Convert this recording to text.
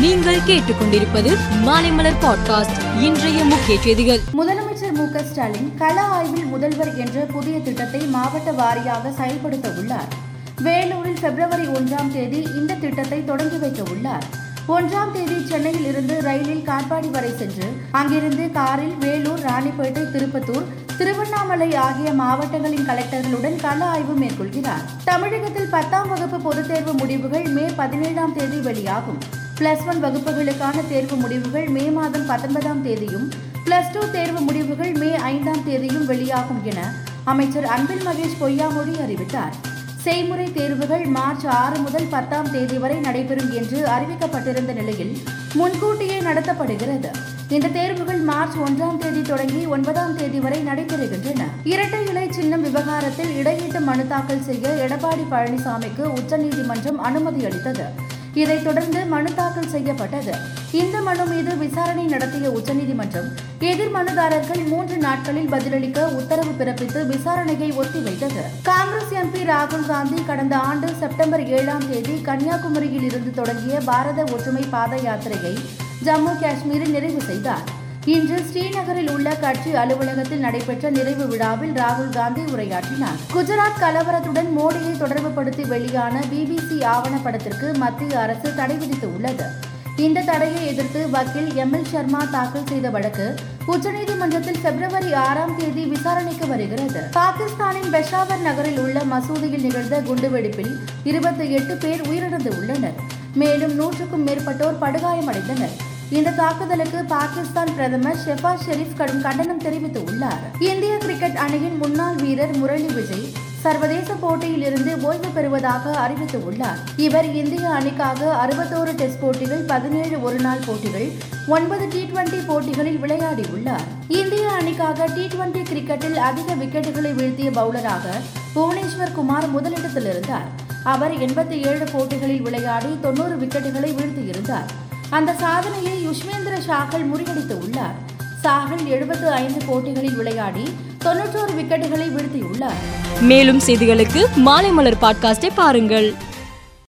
நீங்கள் கேட்டுக்கொண்டிருப்பது மாலைமலர் பாட்காஸ்ட் இன்றைய முக்கிய செய்திகள். முதலமைச்சர் மு ஸ்டாலின் கள ஆய்வில் முதல்வர் என்ற புதிய திட்டத்தை மாவட்ட வாரியாக செயல்படுத்த உள்ளார். வேலூரில் பிப்ரவரி ஒன்றாம் தேதி இந்த திட்டத்தை தொடங்கி வைக்க உள்ளார். ஒன்றாம் தேதி சென்னையில் இருந்து ரயிலில் காட்பாடி வரை சென்று அங்கிருந்து காரில் வேலூர் ராணிப்பேட்டை திருப்பத்தூர் திருவண்ணாமலை ஆகிய மாவட்டங்களின் கலெக்டர்களுடன் கள ஆய்வு மேற்கொள்கிறார். தமிழகத்தில் பத்தாம் வகுப்பு பொதுத் தேர்வு முடிவுகள் மே பதினேழாம் தேதி வெளியாகும். பிளஸ் ஒன் வகுப்புகளுக்கான தேர்வு முடிவுகள் மே மாதம் பத்தொன்பதாம் தேதியும் பிளஸ் டூ தேர்வு முடிவுகள் மே ஐந்தாம் தேதியும் வெளியாகும் என அமைச்சர் அன்பில் மகேஷ் பொய்யாமொழி அறிவித்தார். செய்முறை தேர்வுகள் மார்ச் ஆறு முதல் பத்தாம் தேதி வரை நடைபெறும் என்று அறிவிக்கப்பட்டிருந்த நிலையில் முன்கூட்டியே நடத்தப்படுகிறது. இந்த தேர்வுகள் மார்ச் ஒன்றாம் தேதி தொடங்கி ஒன்பதாம் தேதி வரை நடைபெறுகின்றன. இரட்டை இலை சின்னம் விவகாரத்தில் இடையீட்டு மனு தாக்கல் செய்ய எடப்பாடி பழனிசாமிக்கு உச்சநீதிமன்றம் அனுமதி அளித்தது. இதைத் தொடர்ந்து மனு தாக்கல் செய்யப்பட்டது. இந்த மனு மீது விசாரணை நடத்திய உச்சநீதிமன்றம் எதிர் மனுதாரர்கள் மூன்று நாட்களில் பதிலளிக்க உத்தரவு பிறப்பித்து விசாரணையை ஒத்திவைத்தது. காங்கிரஸ் எம்பி ராகுல் காந்தி கடந்த ஆண்டு செப்டம்பர் ஏழாம் தேதி கன்னியாகுமரியில் இருந்து தொடங்கிய பாரத ஒற்றுமை பாத யாத்திரையை ஜம்மு காஷ்மீரில் நிறைவு செய்தார். இன்று ஸ்ரீநகரில் உள்ள கட்சி அலுவலகத்தில் நடைபெற்ற நிறைவு விழாவில் ராகுல் காந்தி உரையாற்றினார். குஜராத் கலவரத்துடன் மோடியை தொடர்புபடுத்தி வெளியான பிபிசி ஆவணப்படத்திற்கு மத்திய அரசு தடை விதித்துள்ளது. இந்த தடையை எதிர்த்து வக்கீல் எம். எல். சர்மா தாக்கல் செய்த வழக்கு உச்சநீதிமன்றத்தில் பிப்ரவரி ஆறாம் தேதி விசாரணைக்கு வருகிறது. பாகிஸ்தானின் பெஷாவர் நகரில் உள்ள மசூதியில் நிகழ்ந்த குண்டுவெடிப்பில் இருபத்தி எட்டு பேர் உயிரிழந்து உள்ளனர் மேலும் நூற்றுக்கும் மேற்பட்டோர் படுகாயமடைந்தனர். இந்த தாக்குதலுக்கு பாகிஸ்தான் பிரதமர் ஷெஃபா ஷெரீப் கடும் கண்டனம் தெரிவித்துள்ளார். இந்திய கிரிக்கெட் அணியின் முன்னாள் வீரர் முரளி விஜய் சர்வதேச போட்டியில் இருந்து ஓய்வு பெறுவதாக அறிவித்துள்ளார். இவர் இந்திய அணிக்காக அறுபத்தோரு டெஸ்ட் போட்டிகள் பதினேழு ஒருநாள் போட்டிகள் ஒன்பது டி டுவெண்டி போட்டிகளில் விளையாடியுள்ளார். இந்திய அணிக்காக டி டுவெண்டி கிரிக்கெட்டில் அதிக விக்கெட்டுகளை வீழ்த்திய பவுலராக புவனேஸ்வர் குமார் முதலிடத்தில் இருந்தார். அவர் எண்பத்தி ஏழு போட்டிகளில் விளையாடி தொண்ணூறு விக்கெட்டுகளை வீழ்த்தியிருந்தார். அந்த சாதனையை யுஷ்மேந்திர சாகல் முறியடித்து உள்ளார். சாகல் எழுபத்து ஐந்து போட்டிகளில் விளையாடி தொன்னூற்றோரு விக்கெட்டுகளை வீழ்த்தியுள்ளார். மேலும் செய்திகளுக்கு மாலை மலர் பாட்காஸ்டை பாருங்கள்.